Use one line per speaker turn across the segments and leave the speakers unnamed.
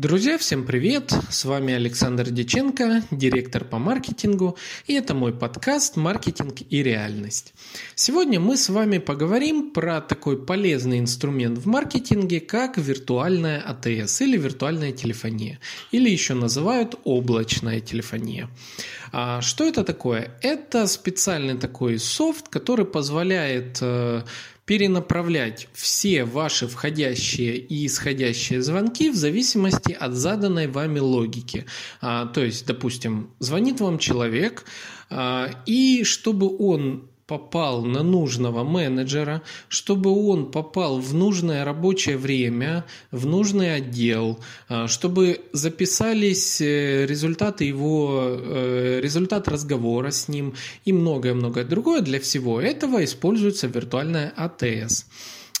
Друзья, всем привет! С вами Александр Деченко, директор по маркетингу, и это мой подкаст «Маркетинг и реальность». Сегодня мы с вами поговорим про такой полезный инструмент в маркетинге, как виртуальная АТС или виртуальная телефония, или еще называют облачная телефония. А что это такое? Это специальный такой софт, который позволяет э, перенаправлять все ваши входящие и исходящие звонки в зависимости от заданной вами логики. А, то есть, допустим, звонит вам человек, а, и чтобы он попал на нужного менеджера, чтобы он попал в нужное рабочее время, в нужный отдел, а, чтобы записались э, результаты его, э, результат разговора с ним и многое-многое другое. Для всего этого используется виртуальная АТС.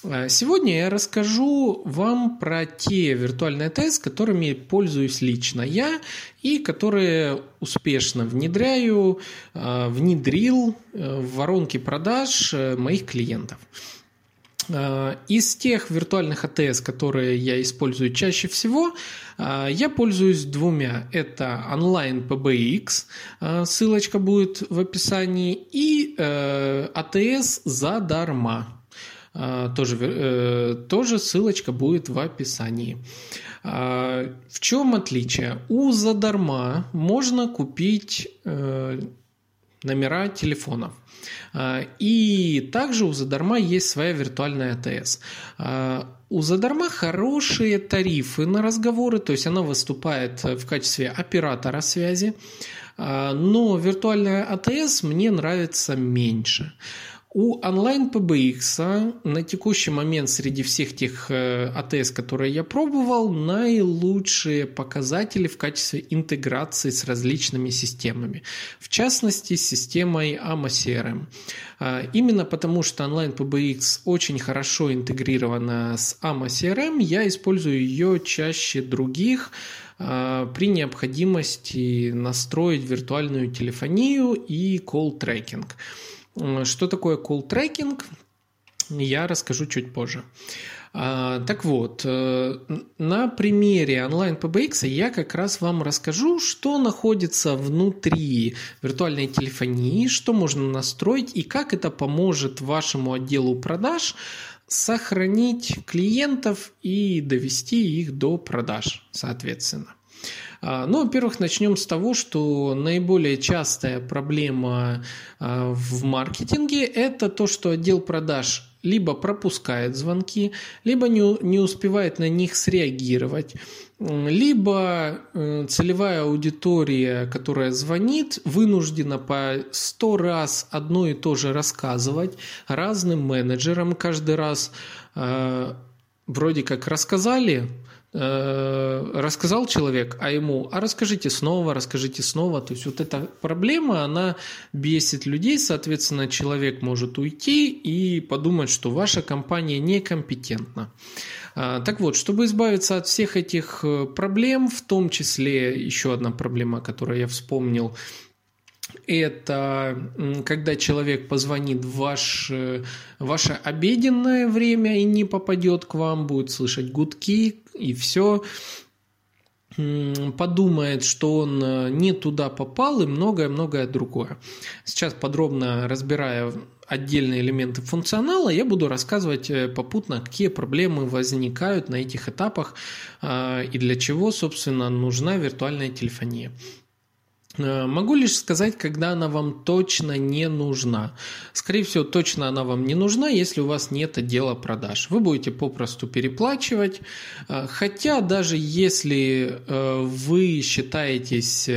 Э, сегодня я расскажу вам про те виртуальные тест, которыми пользуюсь лично я и которые успешно внедряю, э, внедрил э, в воронки продаж моих клиентов. Из тех виртуальных АТС, которые я использую чаще всего, я пользуюсь двумя. Это онлайн PBX, ссылочка будет в описании, и АТС задарма. А, тоже, э, тоже ссылочка будет в описании. А, в чем отличие? У задарма можно купить э, номера телефонов. А, и также у задарма есть своя виртуальная АТС. У задарма хорошие тарифы на разговоры, то есть она выступает в качестве оператора связи, но виртуальная АТС мне нравится меньше. У онлайн PBX на текущий момент среди всех тех э, АТС, которые я пробовал, наилучшие показатели в качестве интеграции с различными системами. В частности, с системой AMA CRM. А, именно потому, что онлайн PBX очень хорошо интегрирована с AMA CRM, я использую ее чаще других а, при необходимости настроить виртуальную телефонию и колл-трекинг. Что такое tracking, я расскажу чуть позже. А, так вот, э, на примере онлайн PBX я как раз вам расскажу, что находится внутри виртуальной телефонии, что можно настроить и как это поможет вашему отделу продаж сохранить клиентов и довести их до продаж, соответственно. А, ну, во-первых, начнем с того, что наиболее частая проблема а, в маркетинге – это то, что отдел продаж либо пропускает звонки, либо не, не успевает на них среагировать, либо э, целевая аудитория, которая звонит, вынуждена по сто раз одно и то же рассказывать разным менеджерам каждый раз. Э, вроде как рассказали, рассказал человек, а ему, а расскажите снова, расскажите снова. То есть вот эта проблема, она бесит людей, соответственно, человек может уйти и подумать, что ваша компания некомпетентна. А, так вот, чтобы избавиться от всех этих э, проблем, в том числе еще одна проблема, которую я вспомнил, это когда человек позвонит в ваш, э, ваше обеденное время и не попадет к вам, будет слышать гудки и все, подумает, что он э, не туда попал и многое-многое другое. Сейчас подробно разбирая отдельные элементы функционала, я буду рассказывать э, попутно, какие проблемы возникают на этих этапах и для чего, собственно, нужна виртуальная телефония. Э, могу лишь сказать, когда она вам точно не нужна. Скорее всего, точно она вам не нужна, если у вас нет отдела продаж. Вы будете попросту переплачивать. Э, хотя даже если э, вы считаетесь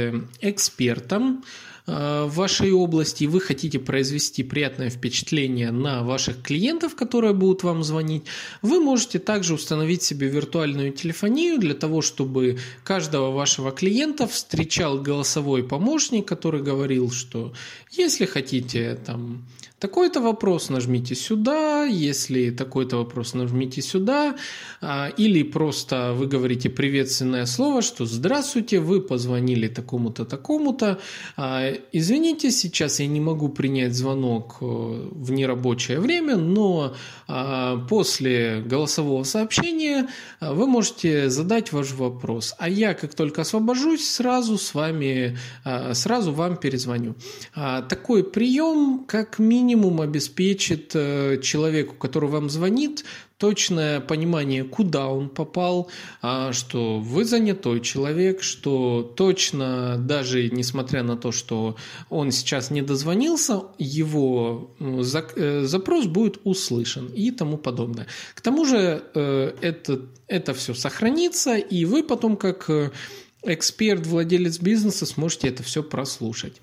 экспертом, в вашей области, и вы хотите произвести приятное впечатление на ваших клиентов, которые будут вам звонить, вы можете также установить себе виртуальную телефонию для того, чтобы каждого вашего клиента встречал голосовой помощник, который говорил, что если хотите там такой-то вопрос, нажмите сюда, если такой-то вопрос, нажмите сюда, а, или просто вы говорите приветственное слово, что «Здравствуйте, вы позвонили такому-то, такому-то, а, извините, сейчас я не могу принять звонок э, в нерабочее время, но а, после голосового сообщения вы можете задать ваш вопрос, а я, как только освобожусь, сразу с вами, сразу вам перезвоню». Такой прием, как минимум, обеспечит э, человеку, который вам звонит, точное понимание, куда он попал, а, что вы занятой человек, что точно, даже несмотря на то, что он сейчас не дозвонился, его э, запрос будет услышан и тому подобное. К тому же э, это, это все сохранится, и вы потом как эксперт, владелец бизнеса сможете это все прослушать.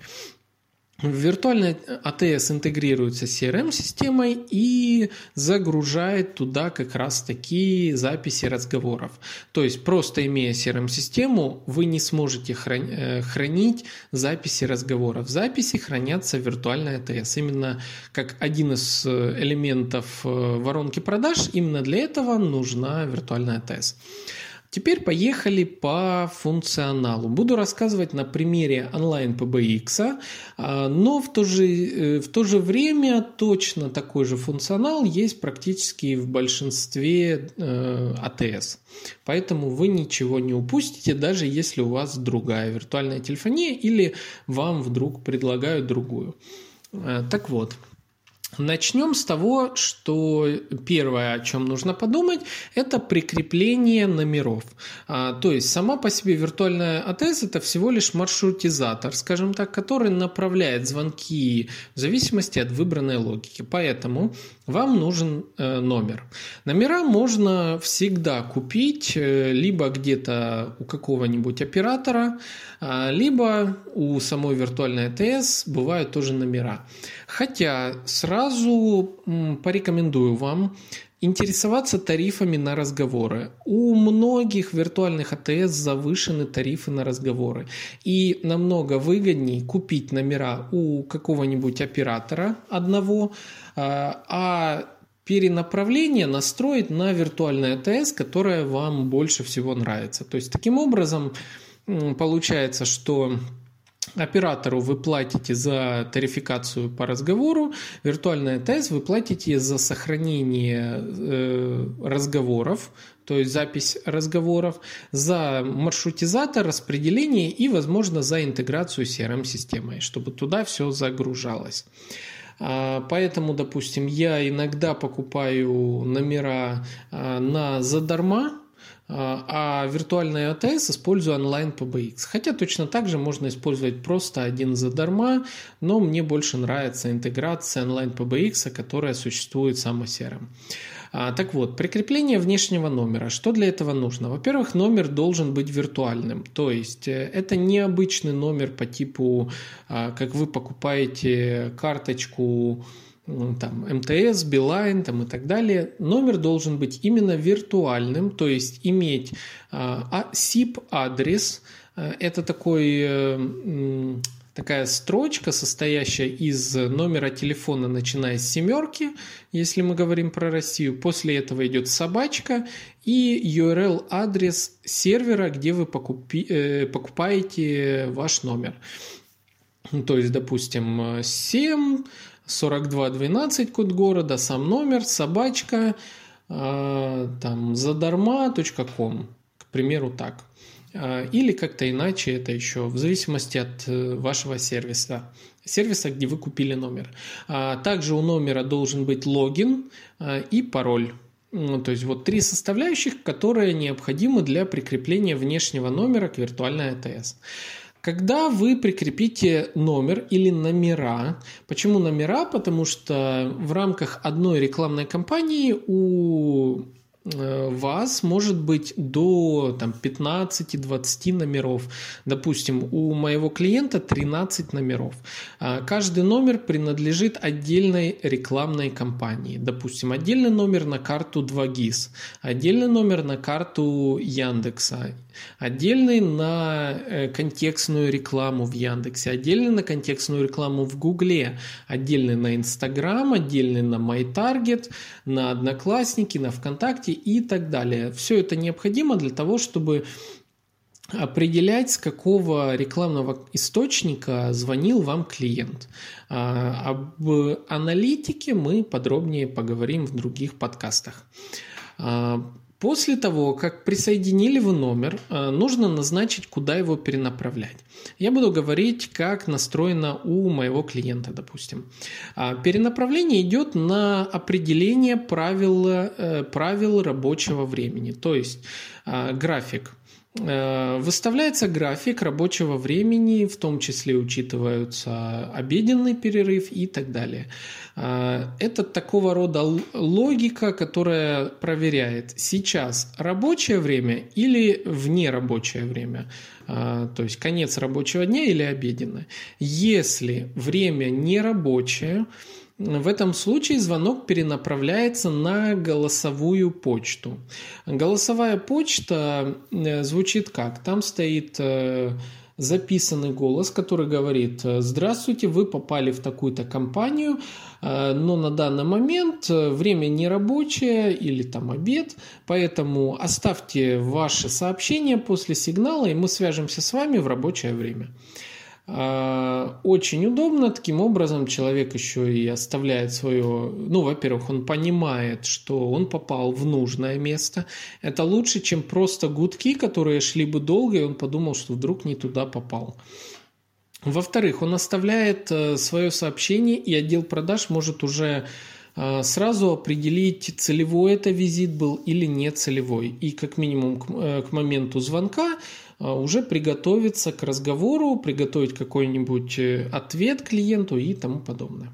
Виртуальный АТС интегрируется с CRM-системой и загружает туда как раз такие записи разговоров. То есть просто имея CRM-систему, вы не сможете э, хранить записи разговоров. Записи хранятся в виртуальной АТС. Именно как один из э, элементов э, воронки продаж, именно для этого нужна виртуальная АТС. Теперь поехали по функционалу. Буду рассказывать на примере онлайн PBX, а, но в то, же, э, в то же время точно такой же функционал есть практически в большинстве э, АТС. Поэтому вы ничего не упустите, даже если у вас другая виртуальная телефония или вам вдруг предлагают другую. Э, так вот, Начнем с того, что первое, о чем нужно подумать, это прикрепление номеров. А, то есть сама по себе виртуальная АТС это всего лишь маршрутизатор, скажем так, который направляет звонки в зависимости от выбранной логики. Поэтому вам нужен э, номер. Номера можно всегда купить э, либо где-то у какого-нибудь оператора, а, либо у самой виртуальной АТС бывают тоже номера. Хотя сразу порекомендую вам интересоваться тарифами на разговоры. У многих виртуальных АТС завышены тарифы на разговоры. И намного выгоднее купить номера у какого-нибудь оператора одного, а, а перенаправление настроить на виртуальное АТС, которое вам больше всего нравится. То есть таким образом получается, что Оператору вы платите за тарификацию по разговору, виртуальная ТС вы платите за сохранение э, разговоров, то есть запись разговоров, за маршрутизатор, распределение и, возможно, за интеграцию CRM-системой, чтобы туда все загружалось. А, поэтому, допустим, я иногда покупаю номера а, на задарма, а, а виртуальный АТС использую онлайн PBX. Хотя точно так же можно использовать просто один задарма, но мне больше нравится интеграция онлайн PBX, которая существует в самосером. А, так вот, прикрепление внешнего номера. Что для этого нужно? Во-первых, номер должен быть виртуальным. То есть э, это не обычный номер по типу, а, как вы покупаете карточку там, МТС, Билайн там, и так далее, номер должен быть именно виртуальным, то есть иметь а, SIP-адрес. А, это такой, э, такая строчка, состоящая из номера телефона, начиная с семерки, если мы говорим про Россию. После этого идет собачка и URL-адрес сервера, где вы покупи, э, покупаете ваш номер. То есть, допустим, 7 4212 код города, сам номер, собачка, э, там, задарма.ком, к примеру, так. Э, или как-то иначе это еще, в зависимости от э, вашего сервиса, сервиса, где вы купили номер. А также у номера должен быть логин и пароль. Ну, то есть вот три составляющих, которые необходимы для прикрепления внешнего номера к виртуальной АТС. Когда вы прикрепите номер или номера, почему номера? Потому что в рамках одной рекламной кампании у Э, вас может быть до там, 15-20 номеров. Допустим, у моего клиента 13 номеров. А каждый номер принадлежит отдельной рекламной кампании. Допустим, отдельный номер на карту 2GIS, отдельный номер на карту Яндекса, отдельный на э, контекстную рекламу в Яндексе, отдельный на контекстную рекламу в Гугле, отдельный на Инстаграм, отдельный на MyTarget, на Одноклассники, на ВКонтакте и так далее. Все это необходимо для того, чтобы определять, с какого рекламного источника звонил вам клиент. А, об аналитике мы подробнее поговорим в других подкастах. После того, как присоединили вы номер, э, нужно назначить, куда его перенаправлять. Я буду говорить, как настроено у моего клиента, допустим. А, перенаправление идет на определение правил, э, правил рабочего времени, то есть а, график выставляется график рабочего времени, в том числе учитываются обеденный перерыв и так далее. Э, это такого рода логика, которая проверяет, сейчас рабочее время или вне рабочее время, э, то есть конец рабочего дня или обеденное. Если время не рабочее, в этом случае звонок перенаправляется на голосовую почту. Голосовая почта э, звучит как? Там стоит э, записанный голос, который говорит «Здравствуйте, вы попали в такую-то компанию, э, но на данный момент время не рабочее или там обед, поэтому оставьте ваше сообщение после сигнала, и мы свяжемся с вами в рабочее время». А, очень удобно. Таким образом, человек еще и оставляет свое... Ну, во-первых, он понимает, что он попал в нужное место. Это лучше, чем просто гудки, которые шли бы долго, и он подумал, что вдруг не туда попал. Во-вторых, он оставляет э, свое сообщение, и отдел продаж может уже э, сразу определить, целевой это визит был или не целевой. И как минимум к, э, к моменту звонка уже приготовиться к разговору, приготовить какой-нибудь э, ответ клиенту и тому подобное.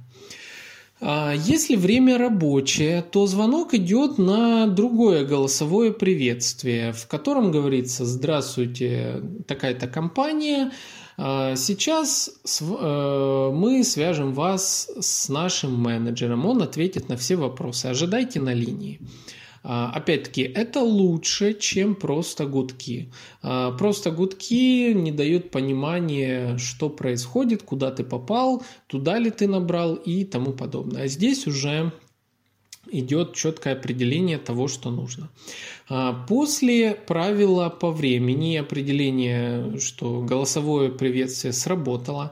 А, если время рабочее, то звонок идет на другое голосовое приветствие, в котором говорится «Здравствуйте, такая-то компания, а, Сейчас э, мы свяжем вас с нашим менеджером, он ответит на все вопросы. Ожидайте на линии. А, опять-таки, это лучше, чем просто гудки. А, просто гудки не дают понимания, что происходит, куда ты попал, туда ли ты набрал и тому подобное. А здесь уже идет четкое определение того, что нужно. А, после правила по времени и определения, что голосовое приветствие сработало,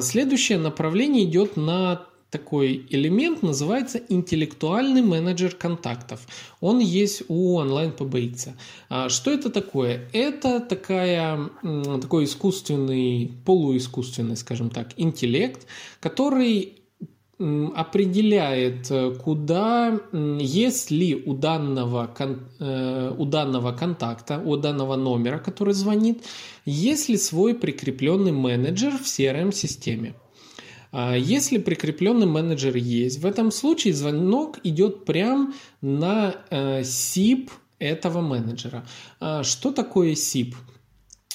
следующее направление идет на такой элемент называется интеллектуальный менеджер контактов. Он есть у онлайн PBX. А что это такое? Это такая, такой искусственный, полуискусственный, скажем так, интеллект, который определяет, куда, если у данного, э, у данного контакта, у данного номера, который звонит, есть ли свой прикрепленный менеджер в CRM-системе. А если прикрепленный менеджер есть, в этом случае звонок идет прямо на SIP э, этого менеджера. А что такое SIP?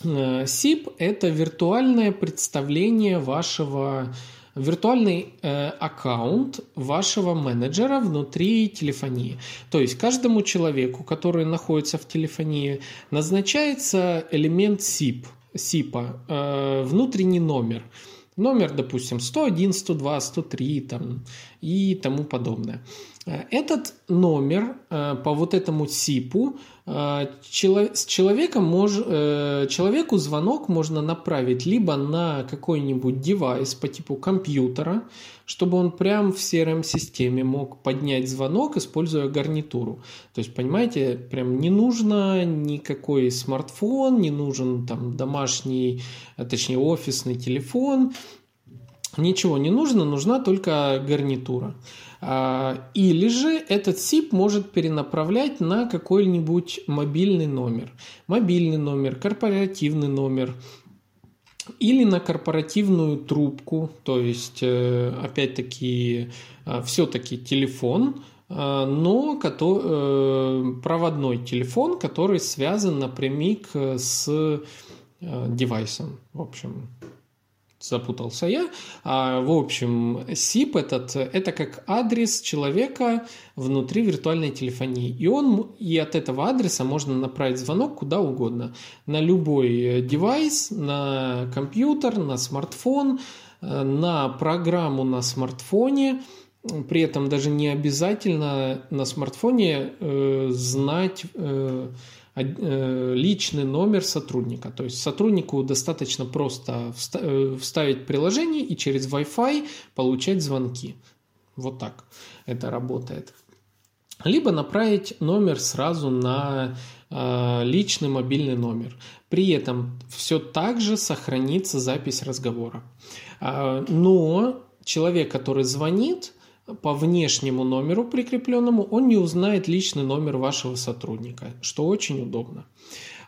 SIP э, – это виртуальное представление вашего виртуальный э, аккаунт вашего менеджера внутри телефонии. То есть каждому человеку, который находится в телефонии, назначается элемент SIP, SIP э, внутренний номер – Номер, допустим, 101, 102, 103 там, и тому подобное. Э, этот номер э, по вот этому СИПу э, человеком мож, человеку звонок можно направить либо на какой-нибудь девайс по типу компьютера, чтобы он прям в CRM-системе мог поднять звонок, используя гарнитуру. То есть, понимаете, прям не нужно никакой смартфон, не нужен там домашний, точнее офисный телефон, ничего не нужно, нужна только гарнитура. А, или же этот SIP может перенаправлять на какой-нибудь мобильный номер. Мобильный номер, корпоративный номер или на корпоративную трубку, то есть, э, опять-таки, э, все-таки телефон, но проводной телефон, который связан напрямик с девайсом. В общем, запутался я. А, в общем, SIP этот, это как адрес человека внутри виртуальной телефонии. И, он, и от этого адреса можно направить звонок куда угодно. На любой девайс, на компьютер, на смартфон, э, на программу на смартфоне. При этом даже не обязательно на смартфоне э, знать... Э, Э, личный номер сотрудника. То есть сотруднику достаточно просто э, вставить приложение и через Wi-Fi получать звонки. Вот так это работает. Либо направить номер сразу на э, личный мобильный номер. При этом все так же сохранится запись разговора. Но человек, который звонит, по внешнему номеру прикрепленному он не узнает личный номер вашего сотрудника, что очень удобно.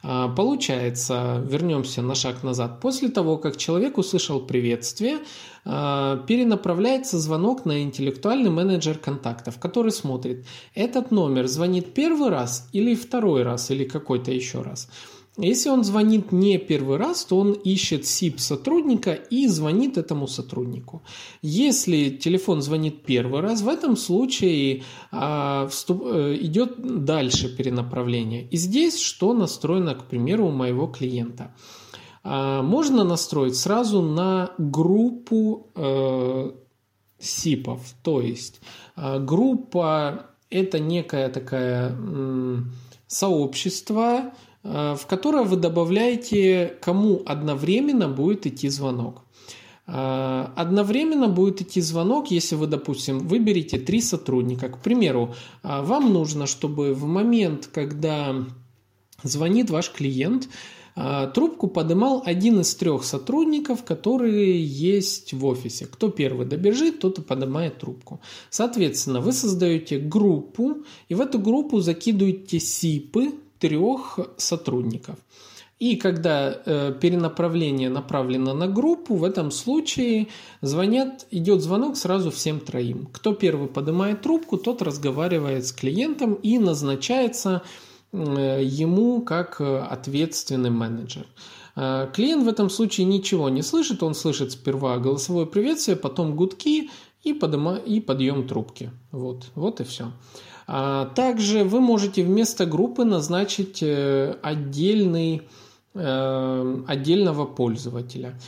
А, получается, вернемся на шаг назад. После того, как человек услышал приветствие, а, перенаправляется звонок на интеллектуальный менеджер контактов, который смотрит, этот номер звонит первый раз или второй раз, или какой-то еще раз. Если он звонит не первый раз, то он ищет СИП сотрудника и звонит этому сотруднику. Если телефон звонит первый раз, в этом случае а, вступ, э, идет дальше перенаправление. И здесь что настроено, к примеру, у моего клиента. А, можно настроить сразу на группу э, СИПов. То есть а, группа это некое такое м, сообщество, в которое вы добавляете, кому одновременно будет идти звонок. Э, одновременно будет идти звонок, если вы, допустим, выберете три сотрудника. К примеру, э, вам нужно, чтобы в момент, когда звонит ваш клиент, трубку подымал один из трех сотрудников, которые есть в офисе. Кто первый добежит, тот и поднимает трубку. Соответственно, вы создаете группу, и в эту группу закидываете сипы, трех сотрудников. И когда э, перенаправление направлено на группу, в этом случае звонят, идет звонок сразу всем троим. Кто первый поднимает трубку, тот разговаривает с клиентом и назначается э, ему как ответственный менеджер. Э, клиент в этом случае ничего не слышит, он слышит сперва голосовое приветствие, потом гудки и, подыма, и подъем трубки. Вот, вот и все. А также вы можете вместо группы назначить э, отдельный э, отдельного пользователя.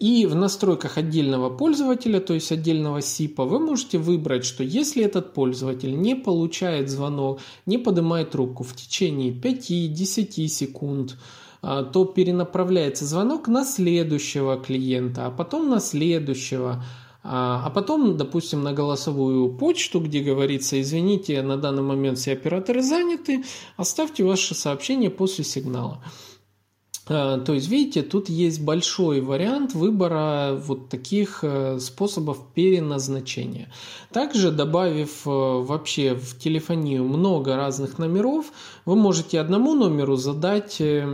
И в настройках отдельного пользователя, то есть отдельного СИПа, вы можете выбрать, что если этот пользователь не получает звонок, не поднимает трубку в течение 5-10 секунд, а, то перенаправляется звонок на следующего клиента, а потом на следующего, а, а потом, допустим, на голосовую почту, где говорится, извините, на данный момент все операторы заняты, оставьте ваше сообщение после сигнала. А, то есть, видите, тут есть большой вариант выбора вот таких э, способов переназначения. Также, добавив э, вообще в телефонию много разных номеров, вы можете одному номеру задать э,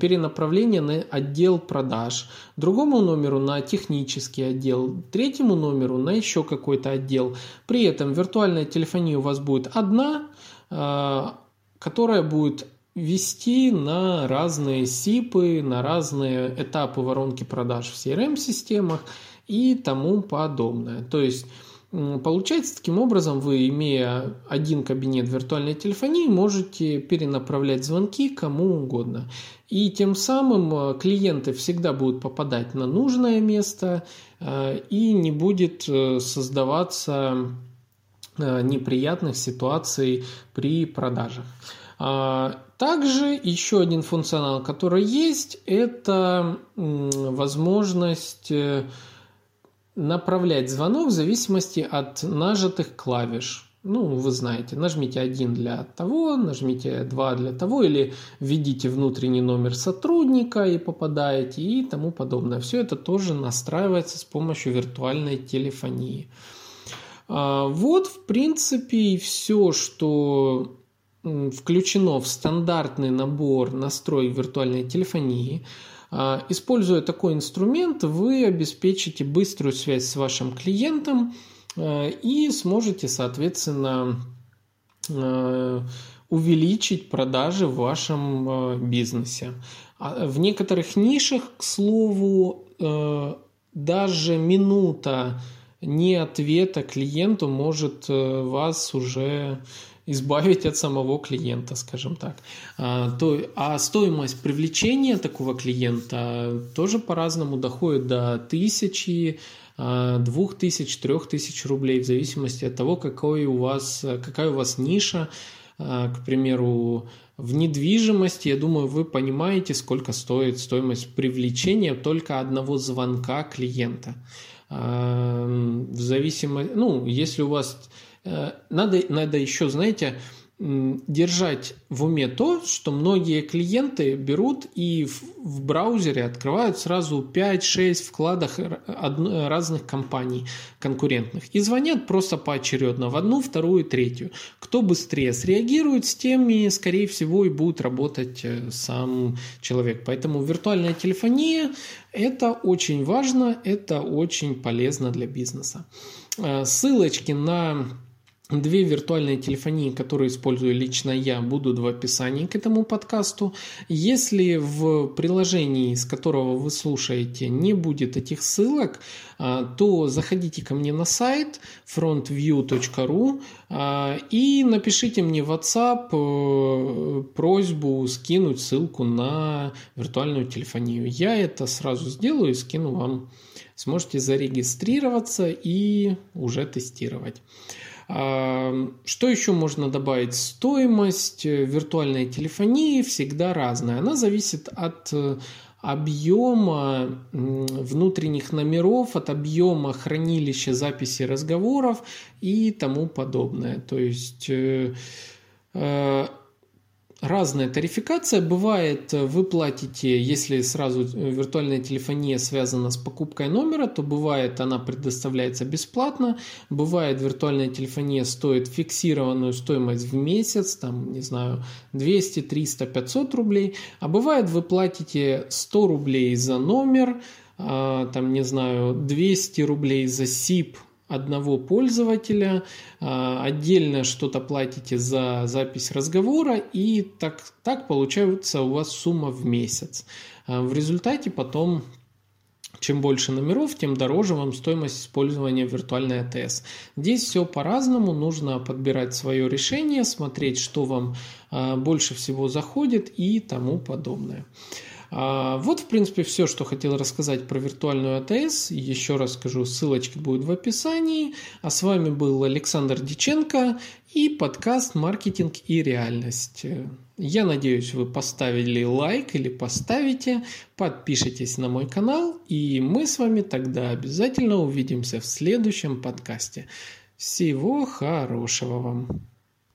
перенаправление на отдел продаж, другому номеру на технический отдел, третьему номеру на еще какой-то отдел. При этом виртуальная телефония у вас будет одна, которая будет вести на разные СИПы, на разные этапы воронки продаж в CRM-системах и тому подобное. То есть Получается, таким образом, вы, имея один кабинет виртуальной телефонии, можете перенаправлять звонки кому угодно. И тем самым э, клиенты всегда будут попадать на нужное место э, и не будет э, создаваться неприятных ситуаций при продажах. А, также еще один функционал, который есть, это возможность э, направлять звонок в зависимости от нажатых клавиш. Ну, вы знаете, нажмите один для того, нажмите два для того, или введите внутренний номер сотрудника и попадаете и тому подобное. Все это тоже настраивается с помощью виртуальной телефонии. А, вот, в принципе, и все, что включено в стандартный набор настроек виртуальной телефонии. А, используя такой инструмент, вы обеспечите быструю связь с вашим клиентом а, и сможете, соответственно, увеличить продажи в вашем бизнесе. А в некоторых нишах, к слову, даже минута не ответа клиенту может вас уже избавить от самого клиента, скажем так. А, то, а стоимость привлечения такого клиента тоже по-разному доходит до тысячи, а, двух тысяч, трех тысяч рублей в зависимости от того, какой у вас, какая у вас ниша. А, к примеру, в недвижимости, я думаю, вы понимаете, сколько стоит стоимость привлечения только одного звонка клиента. В зависимости, ну, если у вас надо, надо еще, знаете, держать в уме то, что многие клиенты берут и в, в браузере открывают сразу 5-6 вкладок разных компаний конкурентных и звонят просто поочередно в одну, вторую, третью. Кто быстрее среагирует, с теми, скорее всего, и будет работать э, сам человек. Поэтому виртуальная телефония – это очень важно, это очень полезно для бизнеса. Э, ссылочки на Две виртуальные телефонии, которые использую лично я, будут в описании к этому подкасту. Если в приложении, с которого вы слушаете, не будет этих ссылок, а, то заходите ко мне на сайт frontview.ru а, и напишите мне в WhatsApp э, просьбу скинуть ссылку на виртуальную телефонию. Я это сразу сделаю и скину вам. Сможете зарегистрироваться и уже тестировать. Что еще можно добавить? Стоимость э, виртуальной телефонии всегда разная. Она зависит от э, объема внутренних номеров, от объема хранилища записи разговоров и тому подобное. То есть э, разная тарификация. Бывает, э, вы платите, если сразу э, виртуальная телефония связана с покупкой номера, то бывает она предоставляется бесплатно. Бывает виртуальная телефония стоит фиксированную стоимость в месяц, там, не знаю, 200, 300, 500 рублей. А бывает вы платите 100 рублей за номер, а, там, не знаю, 200 рублей за SIP одного пользователя, а, отдельно что-то платите за запись разговора, и так, так получается у вас сумма в месяц. А, в результате потом чем больше номеров, тем дороже вам стоимость использования виртуальной АТС. Здесь все по-разному, нужно подбирать свое решение, смотреть, что вам а, больше всего заходит и тому подобное. А, вот, в принципе, все, что хотел рассказать про виртуальную АТС. Еще раз скажу, ссылочки будут в описании. А с вами был Александр Диченко и подкаст «Маркетинг и реальность». Я надеюсь, вы поставили лайк или поставите, подпишитесь на мой канал, и мы с вами тогда обязательно увидимся в следующем подкасте. Всего хорошего вам!